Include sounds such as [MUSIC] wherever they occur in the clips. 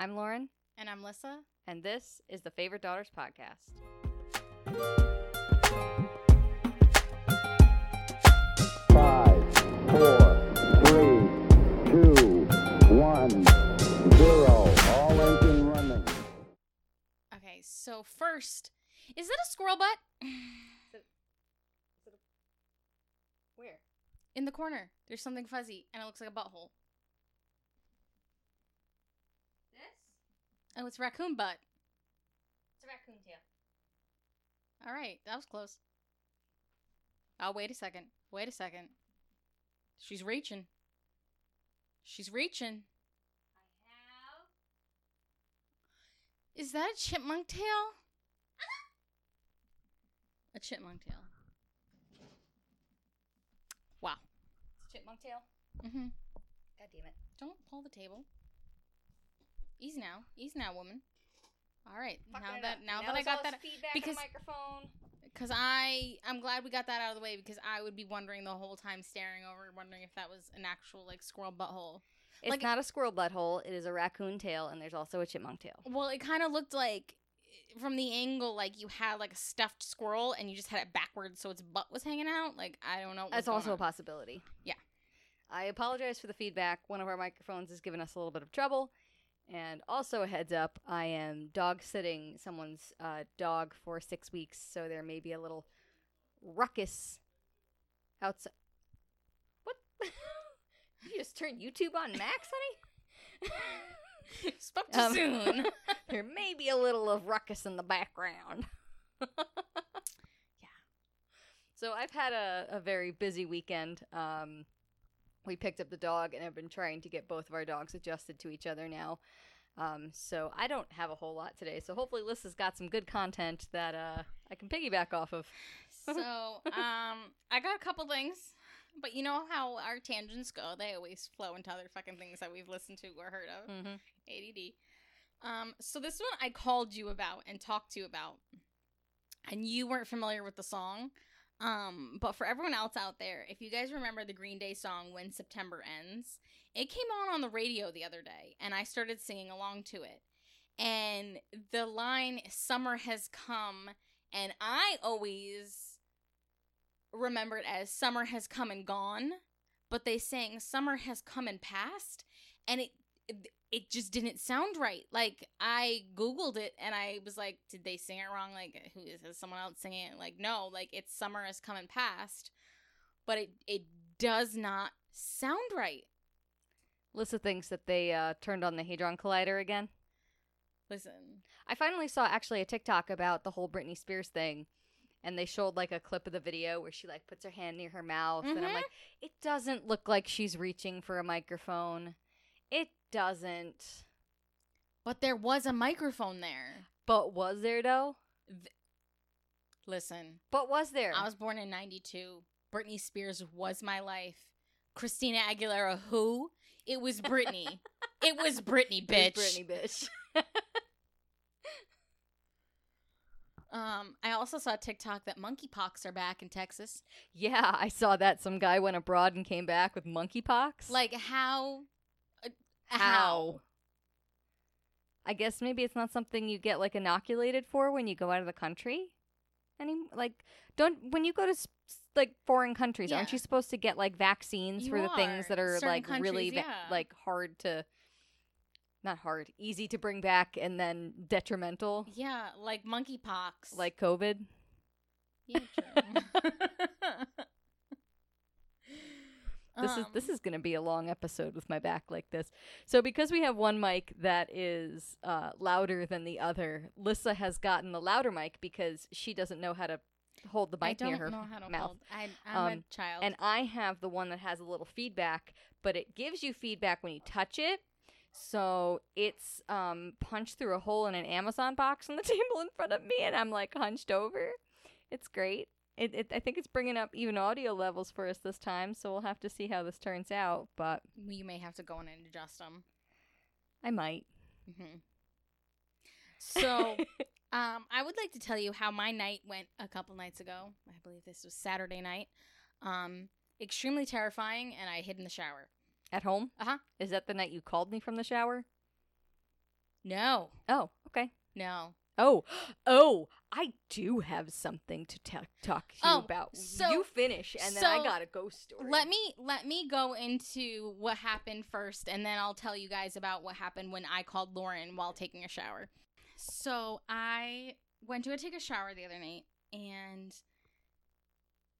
I'm Lauren, And I'm Lissa. and this is the Favorite Daughters Podcast. Five, four, three, two, one, zero. All engine running. Okay, so first, is that a squirrel butt? Where? In the corner, there's something fuzzy, and it looks like a butthole. This? Oh, it's raccoon butt. It's a raccoon tail. All right, that was close. Oh, wait a second. Wait a second. She's reaching. She's reaching. I have. Is that a chipmunk tail? a chipmunk tail. Wow. It's a chipmunk tail. Mm-hmm. God damn it. Don't pull the table. Ease now. Ease now, woman. All right. now Fucking it that now, Now that I got that feedback because- the microphone. cuz I I'm glad we got that out of the way because I would be wondering the whole time staring over wondering if that was an actual like squirrel butthole. It's Like- not a squirrel butthole. It is a raccoon tail, and there's also a chipmunk tail. Well, it kind of looked like from the angle like you had like a stuffed squirrel and you just had it backwards so its butt was hanging out. Like I don't know. What's That's going also a possibility. Yeah. I apologize for the feedback. One of our microphones has given us a little bit of trouble. And also a heads up, I am dog sitting someone's uh, dog for six weeks, so there may be a little ruckus outside. What? [LAUGHS] you just turned YouTube on Max, honey? Spoke too Um, soon. [LAUGHS] there may be a little of ruckus in the background. [LAUGHS] Yeah. So I've had a, a very busy weekend. Um, we picked up the dog and have been trying to get both of our dogs adjusted to each other now. Um, so I don't have a whole lot today. So hopefully Lissa's got some good content that uh, I can piggyback off of. So, [LAUGHS] um, I got a couple things, but you know how our tangents go; they always flow into other fucking things that we've listened to or heard of. Mm-hmm. ADD. Um, so this one I called you about and talked to you about, and you weren't familiar with the song. Um, but for everyone else out there, if you guys remember the Green Day song "When September Ends," it came on on the radio the other day, and I started singing along to it. And the line "Summer has come," and I always remember it as "Summer has come and gone," but they sang "Summer has come and passed," and it it just didn't sound right. Like I googled it and I was like, did they sing it wrong? Like who is? Someone else singing it? Like no, like it's summer has come and passed, but it it does not sound right. Lissa thinks that they uh, turned on the Hadron Collider again. Listen, I finally saw actually a TikTok about the whole Britney Spears thing, and they showed like a clip of the video where she like puts her hand near her mouth, and I'm like, it doesn't look like she's reaching for a microphone. It doesn't. but there was a microphone there. But was there though? Listen, But was there? I was born in '92. Britney Spears was my life. Christina Aguilera, who? It was Britney. [LAUGHS] it was Britney, It bitch. was Britney, bitch. [LAUGHS] Um, I also saw TikTok that monkeypox are back in Texas. yeah, I saw that some guy went abroad and came back with monkeypox. Like how? How? I guess maybe it's not something you get like inoculated for when you go out of the country. Any like don't when you go to like foreign countries, aren't you supposed to get like vaccines You for the things that are. Certain like really yeah. like hard to not hard, easy to bring back and then detrimental Yeah, like monkeypox. like COVID? yeah, [LAUGHS] [LAUGHS] This is Um, this is going to be a long episode with my back like this. So because we have one mic that is uh, louder than the other, Lissa has gotten the louder mic because she doesn't know how to hold the mic near her know how to mouth. hold. I, I'm Um, a child. And I have the one that has a little feedback, but it gives you feedback when you touch it. So it's um, punched through a hole in an Amazon box on the [LAUGHS] table in front of me, and I'm like hunched over. It's great. It, it, I think it's bringing up even audio levels for us this time, so we'll have to see how this turns out. But you may have to go in and adjust them. I might. hmm So, [LAUGHS] um, I would like to tell you how my night went a couple nights ago. I believe this was Saturday night. Um, extremely terrifying, and I hid in the shower. At home? Uh huh. Is that the night you called me from the shower? No, Oh, okay. no. Oh, [GASPS] oh, I do have something to ta- talk to you Oh, about. so- you finish, and then I got a ghost story. Let me let me go into what happened first, and then I'll tell you guys about what happened when I called Lauren while taking a shower. So I went to go take a shower the other night, and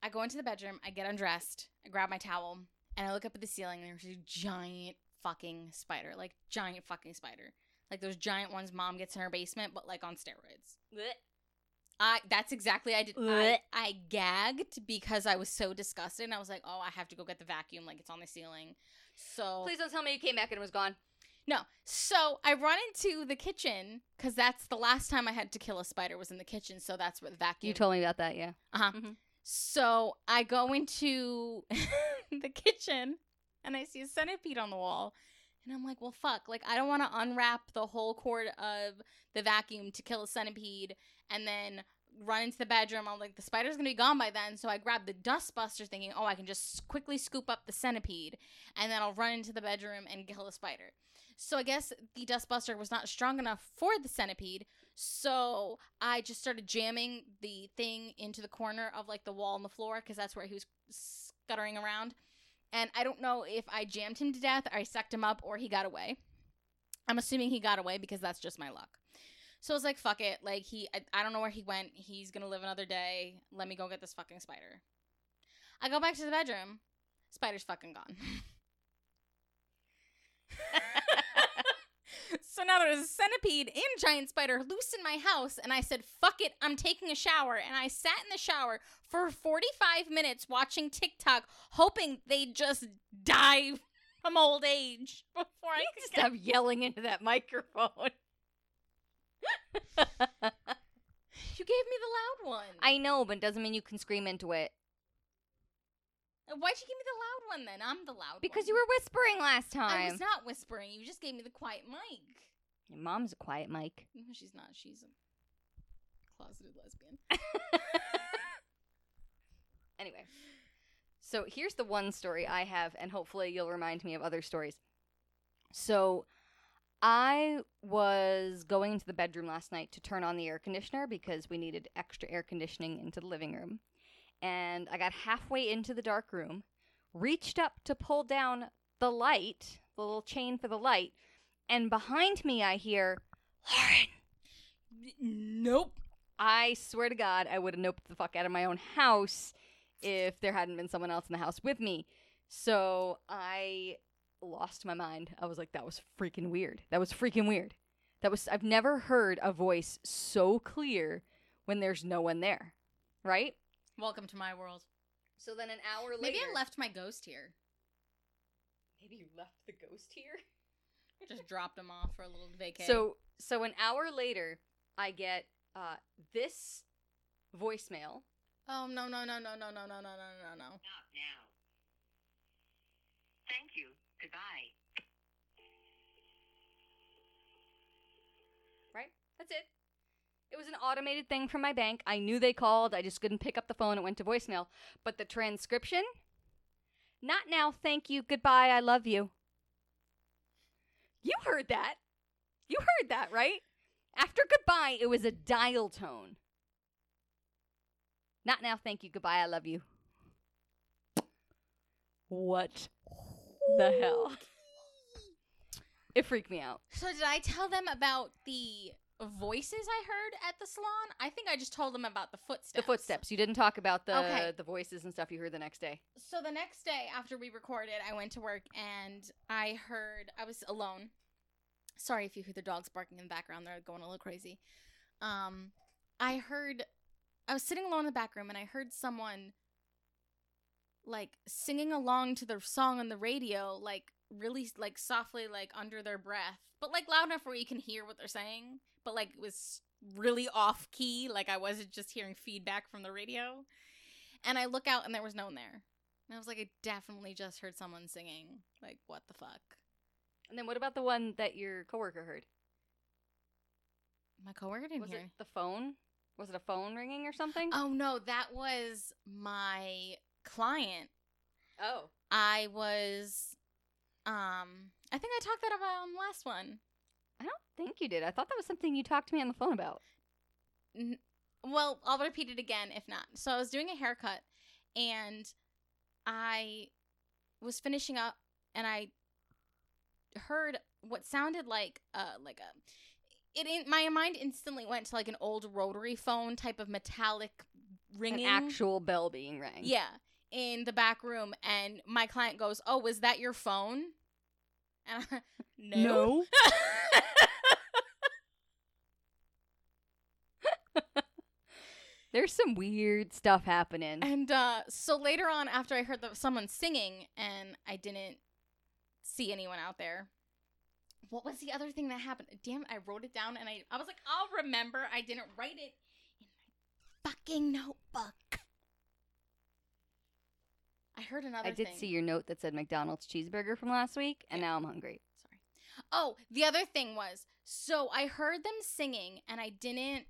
I go into the bedroom. I get undressed. I grab my towel, and I look up at the ceiling. And there's a giant fucking spider, like giant fucking spider, like those giant ones mom gets in her basement, but like on steroids. I that's exactly I did. I, I gagged because I was so disgusted. And I was like, oh, I have to go get the vacuum. Like it's on the ceiling. So Please don't tell me you came back and it was gone. no. So I run into the kitchen because that's the last time I had to kill a spider was in the kitchen. So that's where the vacuum. You told me about that, yeah. Uh-huh. Mhm. So I go into [LAUGHS] the kitchen and I see a centipede on the wall. And I'm like, well, fuck. Like, I don't want to unwrap the whole cord of the vacuum to kill a centipede and then run into the bedroom. I'm like, the spider's going to be gone by then. So I grab the dustbuster thinking, oh, I can just quickly scoop up the centipede and then I'll run into the bedroom and kill the spider. So I guess the dustbuster was not strong enough for the centipede. So I just started jamming the thing into the corner of like the wall and the floor because that's where he was scuttering around. And I don't know if I jammed him to death, I sucked him up, or he got away. I'm assuming he got away because that's just my luck. So I was like, fuck it. Like, he, I, I don't know where he went. He's gonna live another day. Let me go get this fucking spider. I go back to the bedroom. Spider's fucking gone. [LAUGHS] so now there's a centipede and giant spider loose in my house, and I said, fuck it, I'm taking a shower. And I sat in the shower for 45 minutes watching TikTok, hoping they'd just die from old age before I could get Stop yelling into that microphone. [LAUGHS] You gave me the loud one. I know, but it doesn't mean you can scream into it. Uh, why'd you give me the loud one then? I'm the loud one. Because one. you were whispering last time. I was not whispering. You just gave me the quiet mic. Your mom's a quiet mic. [LAUGHS] No, she's not. She's a closeted lesbian. [LAUGHS] Anyway, so here's the one story I have, and hopefully you'll remind me of other stories. So I was going into the bedroom last night to turn on the air conditioner because we needed extra air conditioning into the living room. And I got halfway into the dark room, reached up to pull down the light, the little chain for the light, and behind me I hear, Lauren. Nope. I swear to God, I would have noped the fuck out of my own house if there hadn't been someone else in the house with me. So I lost my mind. I was like, that was freaking weird. That was freaking weird. That was, I've never heard a voice so clear when there's no one there. Right? Welcome to my world. So then an hour later. Maybe I left my ghost here. Maybe you left the ghost here? Just dropped him off for a little vacay. So so an hour later, I get uh, this voicemail. Oh no no no no no no no no no no no. Not now. Thank you. Goodbye. Right? That's it. It was an automated thing from my bank. I knew they called. I just couldn't pick up the phone. It went to voicemail. But the transcription? Not now. Thank you. Goodbye. I love you. You heard that. You heard that, right? After goodbye, it was a dial tone. Not now. Thank you. Goodbye. I love you. What the hell? It freaked me out. So did I tell them about the voices I heard at the salon? I think I just told them about the footsteps. The footsteps. You didn't talk about the Okay. the voices and stuff you heard the next day. So the next day after we recorded, I went to work and I heard I was alone. Sorry if you hear the dogs barking in the background; they're going a little crazy. Um, I heard I was sitting alone in the back room and I heard someone like singing along to the song on the radio, like really like softly, like under their breath, but like loud enough where you can hear what they're saying, but like it was really off key, like I wasn't just hearing feedback from the radio. And I look out and there was no one there. And I was like, I definitely just heard someone singing. Like, what the fuck? And then what about the one that your coworker heard? My coworker didn't Was hear. it the phone? Was it a phone ringing or something? Oh no, that was my client. Oh. I was, um, I think I talked that about on the last one. I don't think you did. I thought that was something you talked to me on the phone about. N- well, I'll repeat it again if not. So I was doing a haircut and I was finishing up and I heard what sounded like uh like a it in my mind instantly went to like an old rotary phone type of metallic ringing An actual bell being rang. yeah in the back room and my client goes oh was that your phone and I, no, [LAUGHS] There's some weird stuff happening. And uh, so later on, after I heard the, someone singing and I didn't see anyone out there, what was the other thing that happened? Damn, I wrote it down and I, I was like, I'll remember. I didn't write it in my fucking notebook. I heard another I did thing. see your note that said McDonald's cheeseburger from last week, and now I'm hungry. Sorry. Oh, the other thing was so I heard them singing and I didn't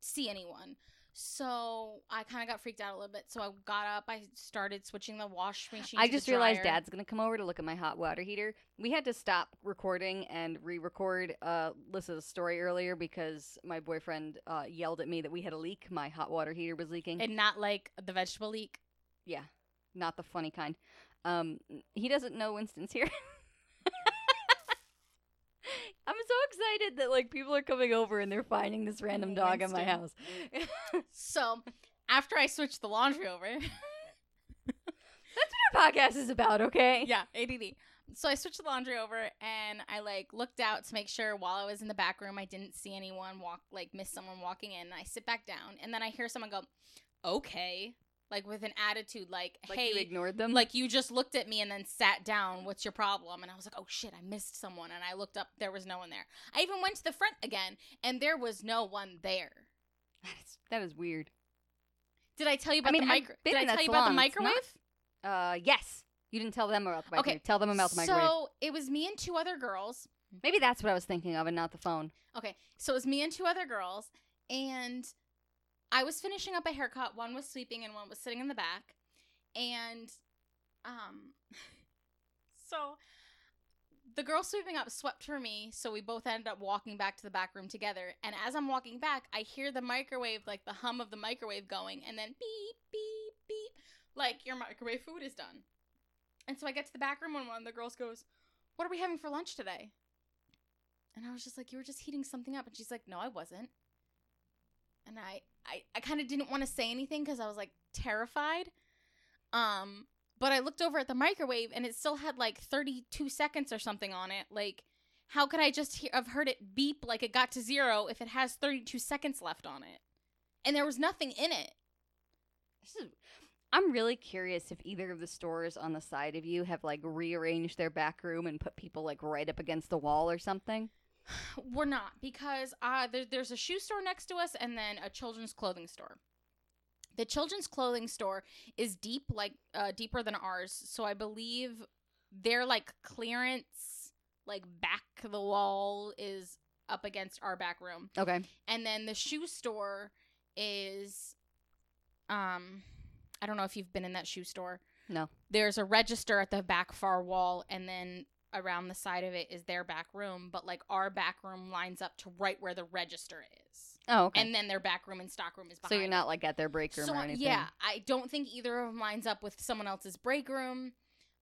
see anyone. So I kind of got freaked out a little bit. So I got up. I started switching the wash [GASPS] machine. I just realized. Dad's gonna come over to look at my hot water heater. We had to stop recording and re-record uh, Lissa's story earlier because my boyfriend uh, yelled at me that we had a leak. My hot water heater was leaking. and not like the vegetable leak. yeah, not the funny kind. Um, he doesn't know Winston's here. [LAUGHS] I'm so excited that like people are coming over and they're finding this random dog in my house. So after I switched the laundry over, [LAUGHS] that's what Our podcast is about okay. yeah, ADD. So I switched the laundry over and I like looked out to make sure while I was in the back room I didn't see anyone walk like miss someone walking in. I sit back down and then I hear someone go, "Okay," like with an attitude like, Like "Hey, you ignored them. like you just looked at me and then sat down. What's your problem?" And I was like, "Oh shit, I missed someone." And I looked up, there was no one there. I even went to the front again and there was no one there. [LAUGHS] that is, that is weird. Did I tell you about mean, the I've micro? Did I tell you about the. It's not- microwave? Uh, yes. You didn't tell them about the microwave Okay. Tell them about the microwave. So it was me and two other girls. Maybe that's what I was thinking of and not the phone. Okay, so it was me and two other girls, and I was finishing up a haircut. One was sweeping, and one was sitting in the back. And, um, [LAUGHS] so the girl sweeping up swept for me, so we both ended up walking back to the back room together. And as I'm walking back, I hear the microwave, like the hum of the microwave going, and then beep, beep, beep, like your microwave food is done. And so I get to the back room, and one of the girls goes, What are we having for lunch today? And I was just like, You were just heating something up. And she's like, No, I wasn't. And I, I, I kind of didn't want to say anything because I was like terrified. Um, but I looked over at the microwave and it still had like 32 seconds or something on it. Like, how could I just hear, have heard it beep like it got to zero if it has 32 seconds left on it? And there was nothing in it. This is, I'm really curious if either of the stores on the side of you have like rearranged their back room and put people like right up against the wall or something. We're not because uh, there, there's a shoe store next to us and then a children's clothing store. The children's clothing store is deep, like uh, deeper than ours. So I believe their like clearance, like back the wall, is up against our back room, Okay. and then the shoe store is, um, I don't know if you've been in that shoe store. No. There's a register at the back far wall, and then around the side of it is their back room, but like our back room lines up to right where the register is. Oh, okay. And then their back room and stock room is behind. so you're not like at their break room So, or anything. Yeah, I don't think either of them lines up with someone else's break room.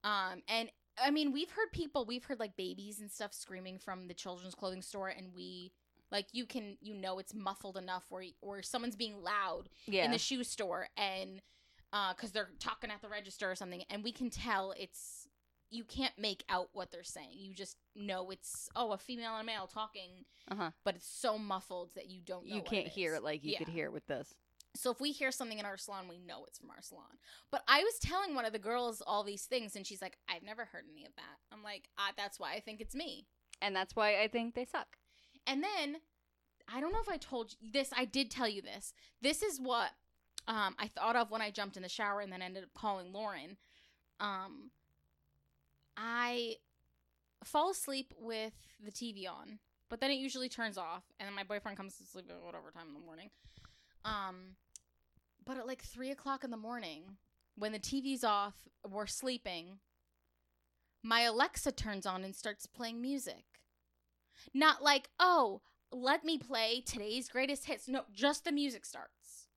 Um, and I mean, we've heard people, we've heard like babies and stuff screaming from the children's clothing store, and we like you can you know it's muffled enough where or someone's being loud Yeah. in the shoe store and uh because they're talking at the register or something and we can tell it's you can't make out what they're saying you just know it's oh a female and a male talking Uh-huh. but it's so muffled that you don't know you can't it hear it like you could hear it with this. so if we hear something in our salon we know it's from our salon but i was telling one of the girls all these things and she's like i've never heard any of that i'm like ah, that's why i think it's me And that's why I think they suck. And then I don't know if I told you this. I did tell you this. This is what um, I thought of when I jumped in the shower and then ended up calling Lauren. Um, I fall asleep with the TV on, but then it usually turns off, and then my boyfriend comes to sleep at whatever time in the morning. Um, but at like three o'clock in the morning, when the TV's off, we're sleeping. My Alexa turns on and starts playing music. Not like, oh, let me play today's greatest hits. No, just the music starts.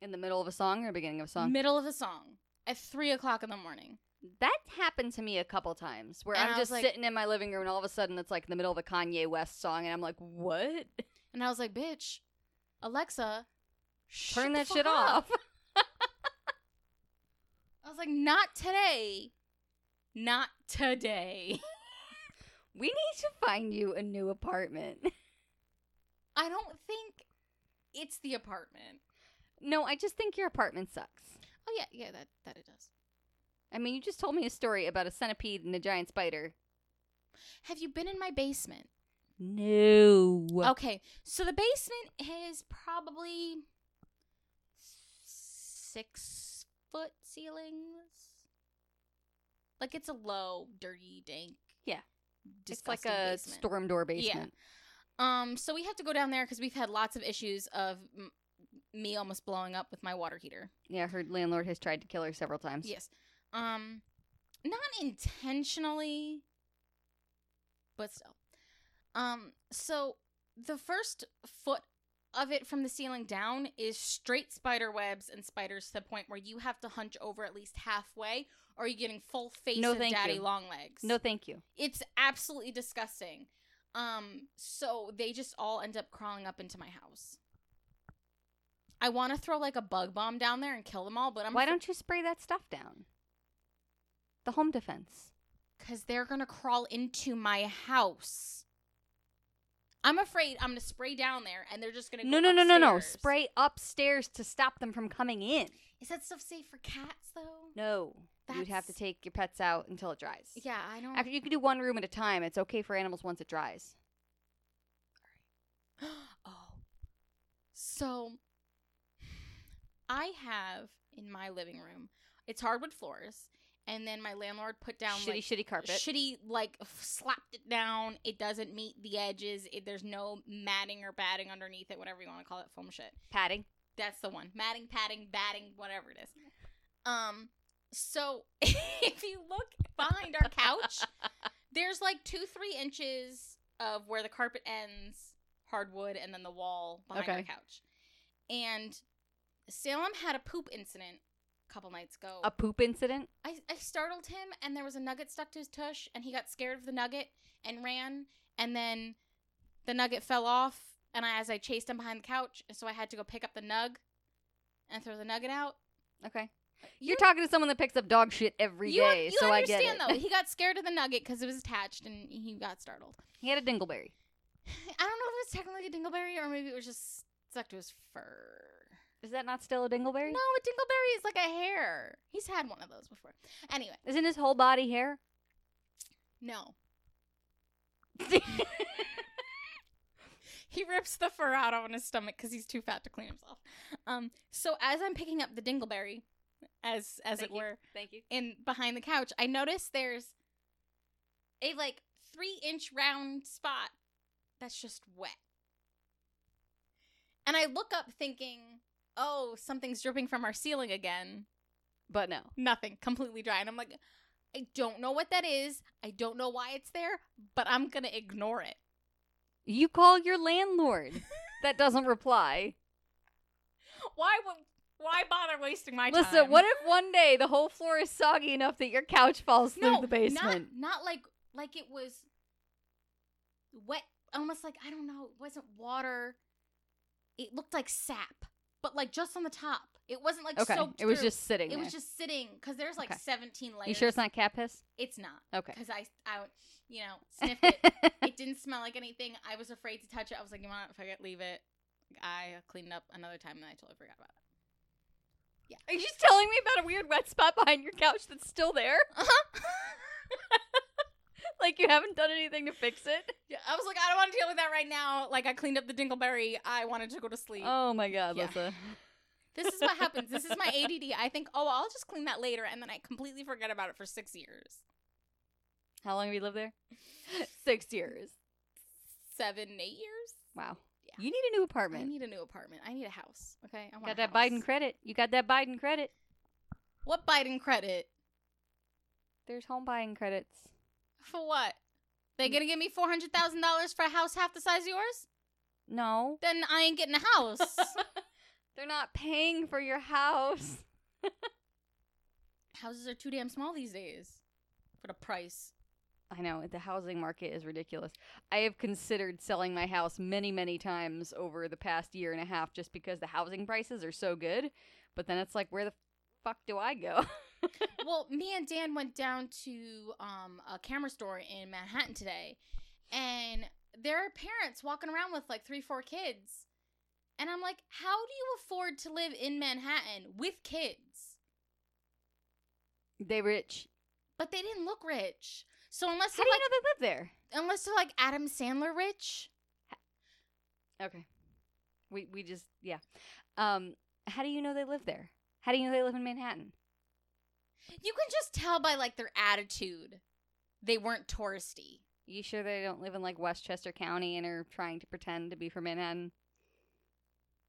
In the middle of a song or beginning of a song? Middle of a song at three o'clock in the morning. That happened to me a couple times where And I'm just like- sitting in my living room and all of a sudden it's like in the middle of a Kanye West song and I'm like, what? And I was like, bitch, Alexa, Turn that shit off. [LAUGHS] I was like, not today. Not today. [LAUGHS] we need to find you a new apartment. [LAUGHS] I don't think it's the apartment. no, I just think your apartment sucks. Oh yeah, yeah, that that it does. I mean, you just told me a story about a centipede and a giant spider. Have you been in my basement? No. Okay, so the basement is probably six foot ceilings. Like it's a low, dirty, dank. Yeah. It's like a basement. storm door basement. Yeah. Um, so we have to go down there because we've had lots of issues of m- me almost blowing up with my water heater. Yeah, her landlord has tried to kill her several times. Yes. Um, not intentionally, but still. Um, so the first foot of it from the ceiling down is straight spider webs and spiders to the point where you have to hunch over at least halfway, or you're getting full face No, of daddy you. long legs. No, thank you. it's absolutely disgusting. Um, so they just all end up crawling up into my house. I want to throw like a bug bomb down there and kill them all, but I'm Why don't you spray that stuff down? The home defense. Because they're gonna crawl into my house. I'm afraid I'm gonna spray down there and they're just gonna No, go no, no, no, no. Spray upstairs to stop them from coming in. Is that stuff safe for cats though? No. You'd have to take your pets out until it dries. Yeah, I don't. After you can do one room at a time. It's okay for animals once it dries. [GASPS] oh, so I have in my living room. It's hardwood floors, and then my landlord put down shitty, like, shitty carpet. shitty like slapped it down. It doesn't meet the edges. It, there's no matting or batting underneath it, whatever you want to call it, foam shit. Padding. That's the one. Matting, padding, batting, whatever it is. Um, so [LAUGHS] if you look behind our couch, [LAUGHS] there's like two, three inches of where the carpet ends, hardwood, and then the wall behind our Okay. couch. And Salem had a poop incident couple nights ago. A poop incident. I, I startled him, and there was a nugget stuck to his tush, and he got scared of the nugget and ran, and then the nugget fell off, and I, as I chased him behind the couch, so I had to go pick up the nug and throw the nugget out. Okay. You're talking to someone that picks up dog shit every you, day, you so I get it. though. [LAUGHS] He got scared of the nugget because it was attached, and he got startled. he had a dingleberry. [SIGHS] I don't know if it's technically a dingleberry or maybe it was just stuck to his fur. Is that not still a dingleberry? No, a dingleberry is like a hair. He's had one of those before. Anyway, Isn't his whole body hair? no. [LAUGHS] he rips the fur out on his stomach because he's too fat to clean himself. Um, so as I'm picking up the dingleberry, as as Thank it you. were, Thank you. in behind the couch, I notice there's a like three inch round spot that's just wet. And I look up thinking, oh, something's dripping from our ceiling again. But no. Nothing, completely dry. And I'm like, I don't know what that is. I don't know why it's there, but I'm going to ignore it. You call your landlord. that doesn't reply. [LAUGHS] Why would. Why bother wasting my Listen, time? Listen, what if one day the whole floor is soggy enough that your couch falls through the basement? Not, not like like it was wet, almost like I don't know. It wasn't water. It looked like sap, but like just on the top. It wasn't like okay, soaked it was through. just sitting It there. was just sitting because there's like Okay. 17 layers. you sure it's not cat piss? It's not Okay. because I I you know [LAUGHS] sniffed it. it didn't smell like anything. I was afraid to touch it. I was like, you want? If I leave it, I cleaned up another time and I totally forgot about it. Yeah. Are you just telling me about a weird wet spot behind your couch that's still there? Uh-huh. [LAUGHS] [LAUGHS] [LAUGHS] Like you haven't done anything to fix it? yeah, I was like, I don't want to deal with that right now. Like I cleaned up the dingleberry. I wanted to go to sleep. Oh my god, Yeah. Lissa. [LAUGHS] This is what happens. This is my [LAUGHS] ADD. I think, oh, I'll just clean that later, and then I completely forget about it for six years, How long have you lived there? Six years. seven, eight years. Wow. Yeah. You need a new apartment. I need a new apartment. I need a house. Okay, I want got that house. Biden credit. You got that Biden credit. What Biden credit There's home buying credits. For what? They mm. gonna give me four hundred thousand dollars for a house half the size of yours? No. Then I ain't getting a house. [LAUGHS] They're not paying for your house. [LAUGHS] Houses are too damn small these days for the price. I know the housing market is ridiculous. I have considered selling my house many, many times over the past year and a half just because the housing prices are so good. But then it's like, where the fuck do I go? [LAUGHS] [LAUGHS] well, me and Dan went down to um, a camera store in Manhattan today, and there are parents walking around with like three, four kids. And I'm like, how do you afford to live in Manhattan with kids? they rich. But they didn't look rich. So unless How do you like, know they live there? unless they're like Adam Sandler rich, Okay. We we just yeah. Um how do you know they live there? How do you know they live in Manhattan? You can just tell by like their attitude. They weren't touristy. You sure they don't live in like Westchester County and are trying to pretend to be from Manhattan?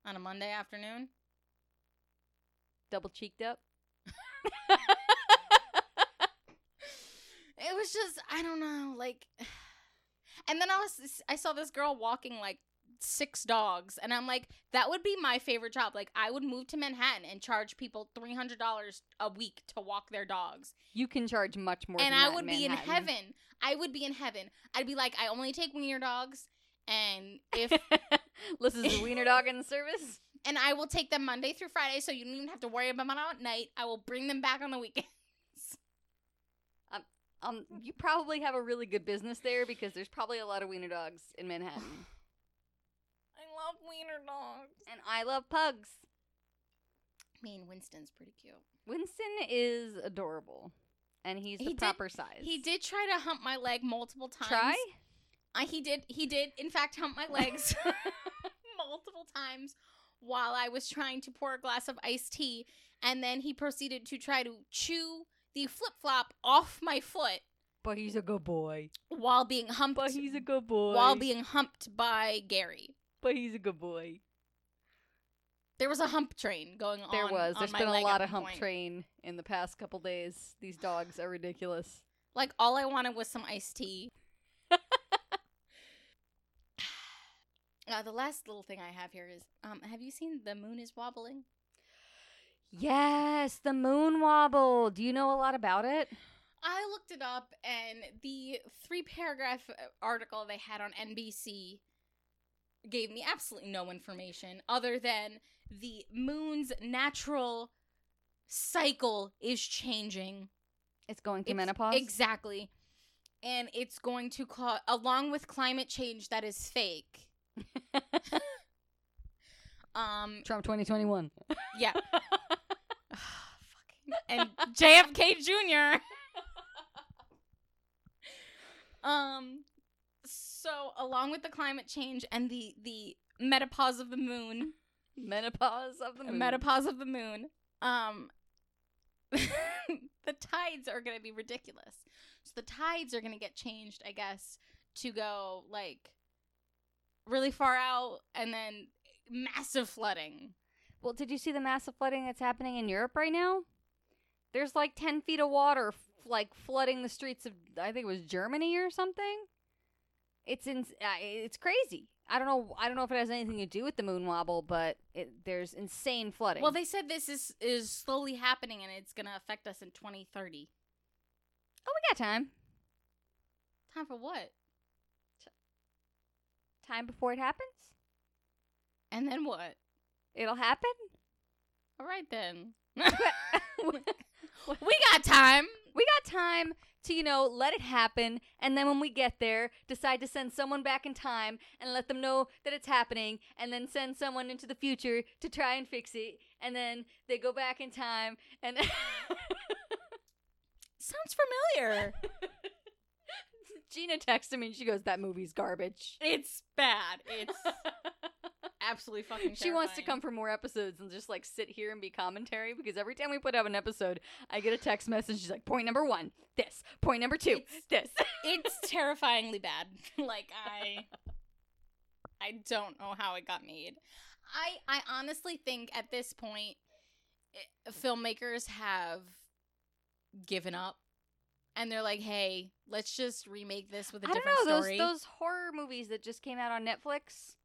On a Monday afternoon, Double cheeked up? it was just I don't know, like. [SIGHS] And then I was I saw this girl walking like six dogs, and I'm like, that would be my favorite job. Like, I would move to Manhattan and charge people three hundred dollars a week to walk their dogs, You can charge much more and than I would be in heaven. I would be in heaven. I'd be like, I only take wiener dogs, and if [LAUGHS] this is a wiener [LAUGHS] dog in service. and I will take them Monday through Friday, so you don't even have to worry about them at night. I will bring them back on the weekend. Um, you probably have a really good business there because there's probably a lot of wiener dogs in Manhattan. I love wiener dogs. and I love pugs. I mean, Winston's pretty cute. Winston is adorable, and he's the He did- proper size. He did try to hump my leg multiple times. try. Uh, he did. He did, in fact, hump my legs [LAUGHS] [LAUGHS] multiple times while I was trying to pour a glass of iced tea, and then he proceeded to try to chew the flip flop off my foot But he's a good boy. while being humped. But he's a good boy. while being humped by Gary. But he's a good boy. There was a hump train going on. There was. on There's my been a lot of hump point. train in the past couple days. These dogs are ridiculous. Like all I wanted was some iced tea. [LAUGHS] uh, the last little thing I have here is, um, have you seen the moon is wobbling? Yes, the moon wobble. Do you know a lot about it? I looked it up, and the three paragraph uh, article they had on NBC gave me absolutely no information other than the moon's natural cycle is changing. It's going through It's- menopause. Exactly. And it's going to cause, along with climate change that is fake. [LAUGHS] um, Trump 2021. yeah. [LAUGHS] Fucking and JFK Jr. [LAUGHS] um, so along with the climate change and the the menopause of the moon, menopause of the moon. menopause of the moon, um, [LAUGHS] the tides are going to be ridiculous. So the tides are going to get changed, I guess, to go like really far out and then massive flooding. Well, did you see the massive flooding that's happening in Europe right now? There's like 10 feet of water f- like flooding the streets of I think it was Germany or something. It's in uh, it's crazy. I don't know I don't know if it has anything to do with the moon wobble, but it, there's insane flooding. Well, they said this is is slowly happening and it's going to affect us in 2030. Oh, we got time. Time for what? Time before it happens? And then what? It'll happen? All right then. [LAUGHS] [LAUGHS] we got time. We got time to, you know, let it happen. And then when we get there, decide to send someone back in time and let them know that it's happening. And then send someone into the future to try and fix it. And then they go back in time and. [LAUGHS] Sounds familiar. [LAUGHS] Gina texted me and she goes, That movie's garbage. it's bad. It's [LAUGHS] absolutely [LAUGHS] fucking She wants to come for more episodes and just like sit here and be commentary because every time we put out an episode, I get a text message. She's like, Point number one, this. Point number two, this. [LAUGHS] it's terrifyingly bad. [LAUGHS] like I I don't know how it got made. I I honestly think at this point i filmmakers have given up and they're like, "Hey, let's just remake this with a I different know story." those those horror movies that just came out on Netflix.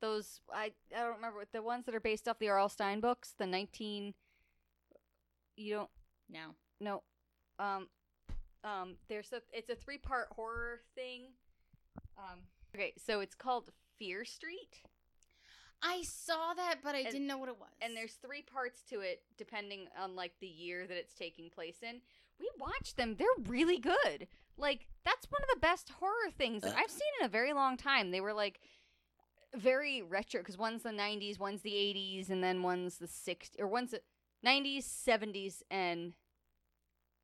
Those I I don't remember what- the ones that are based off the R.L. Stine books. The nineteen. You don't no. no, um, um. There's a it's a three part horror thing. Um. Okay, so it's called Fear Street. I saw that, but I And- didn't know what it was. and there's three parts to it depending on like the year that it's taking place in we watched them they're really good like that's one of the best horror things that i've [CLEARS THROAT] seen in a very long time they were like very retro because one's the 90s one's the 80s and then one's the 60s or one's the 90s 70s and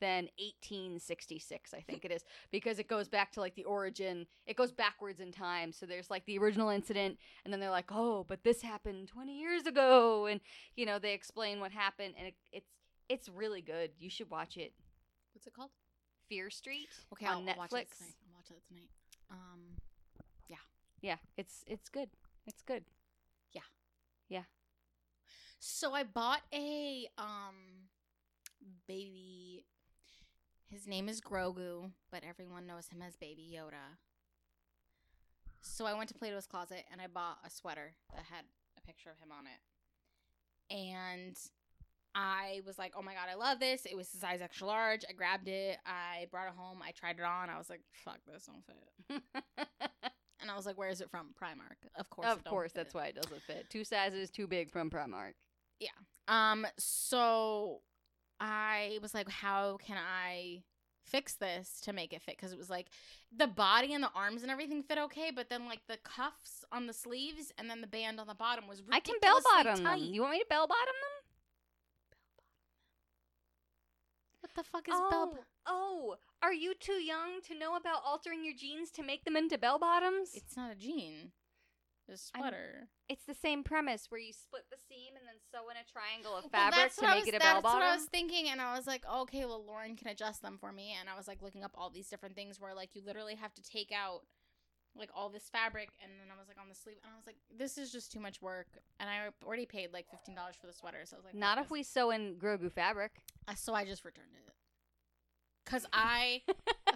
then 1866 i think it is because it goes back to like the origin it goes backwards in time so there's like the original incident and then they're like oh but this happened 20 years ago and you know they explain what happened and it, it's it's really good you should watch it What's it called? fear street Okay, on I'll, I'll watch it tonight. I'll watch it tonight. Um, yeah it's it's good it's good Yeah. Yeah. so I bought a um baby. His name is Grogu, but everyone knows him as Baby Yoda. So I went to Plato's Closet and I bought a sweater that had a picture of him on it. And I was like, oh my god, I love this. It was a size extra large. I grabbed it. I brought it home. I tried it on. I was like, fuck, this don't fit. [LAUGHS] And I was like, where is it from? Primark. Of course. of course that's why it doesn't fit two sizes too big from primark Yeah. Um, so I was like, how can I fix this to make it fit? Because it was like the body and the arms and everything fit okay, but then like the cuffs on the sleeves and then the band on the bottom was i can bell bottom tight. them you want me to bell bottom them What the fuck is bell? oh, oh, are you too young to know about altering your jeans to make them into bell bottoms? It's, It's not a jean. It's a I'm- sweater. the same premise where you split the seam and then sew in a triangle of fabric that's to make was- it a bell bottom. That's what I was thinking, and I was like, okay, well, Lauren can adjust them for me. And I was like looking up all these different things where like you literally have to take out like all this fabric, and then I was like on the sleeve, and I was like, this is just too much work. And I already paid like fifteen dollars for the sweater, so I was like, Not if we sew in Grogu fabric. Uh, So I just returned it. Cause I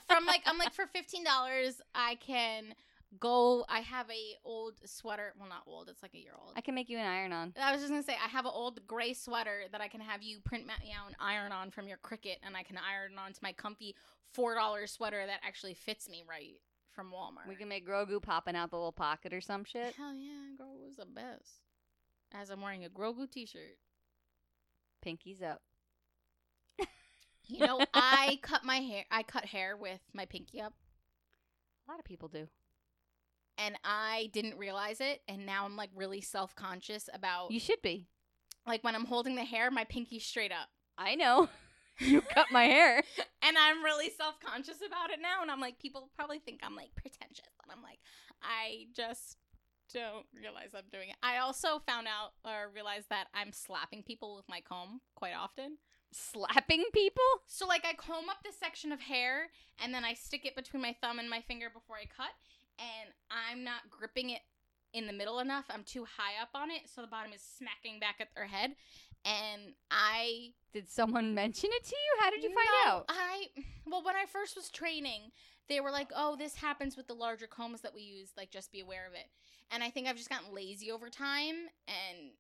from like I'm like for fifteen dollars I can go. I have a old sweater. Well, not old. It's like a year old. I can make you an iron on. I was just gonna say I have an old gray sweater that I can have you print me out and iron on from your Cricut, and I can iron on to my comfy four dollar sweater that actually fits me right from Walmart. We can make Grogu popping out the little pocket or some shit. Hell yeah, Grogu's the best. As I'm wearing a Grogu t-shirt. Pinkies up. You know, [LAUGHS] I cut my hair. I cut hair with my pinky up, A lot of people do. and I didn't realize it. And now I'm like really self conscious about You should be. like when I'm holding the hair, my pinky's straight up. I know. [LAUGHS] [LAUGHS] you cut my hair. and I'm really self conscious about it now. And I'm like, people probably think I'm like pretentious. And I'm like, I just don't realize I'm doing it. I also found out or realized that I'm slapping people with my comb quite often. Slapping people? So, like, I comb up this section of hair and then I stick it between my thumb and my finger before I cut. And I'm not gripping it in the middle enough. I'm too high up on it. So the bottom is smacking back at their head. And I Did someone [LAUGHS] mention it to you? How did you find no, out? I well, when I first was training, they were like, "Oh, this happens with the larger combs that we use. Like, just be aware of it." And I think I've just gotten lazy over time, and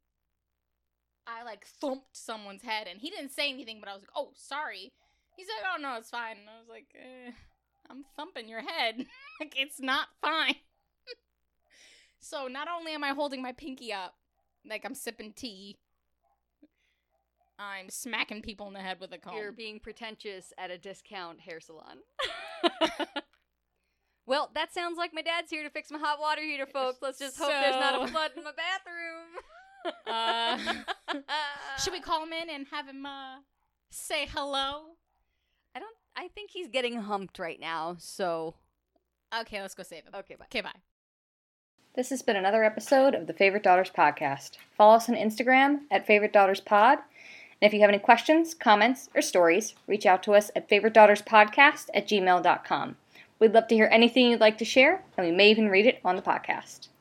I like thumped someone's head, and he didn't say anything, but I was like, "Oh, sorry." He's like, "Oh no, it's fine." And I was like, eh, "I'm thumping your head. [LAUGHS] like, it's not fine." [LAUGHS] so not only am I holding my pinky up, like I'm sipping tea. I'm smacking people in the head with a comb. You're being pretentious at a discount hair salon. [LAUGHS] well, that sounds like my dad's here to fix my hot water heater, folks. Let's just hope there's not a flood in my bathroom. [LAUGHS] Uh, [LAUGHS] Should we call him in and have him uh, say hello? I don't. I think he's getting humped right now. So Okay, let's go save him. okay, bye. Okay, bye. This has been another episode of the Favorite Daughters Podcast. Follow us on Instagram at Favorite Daughters Pod. And if you have any questions, comments, or stories, reach out to us at favoritedaughterspodcast at gmail.com. We'd love to hear anything you'd like to share, and we may even read it on the podcast.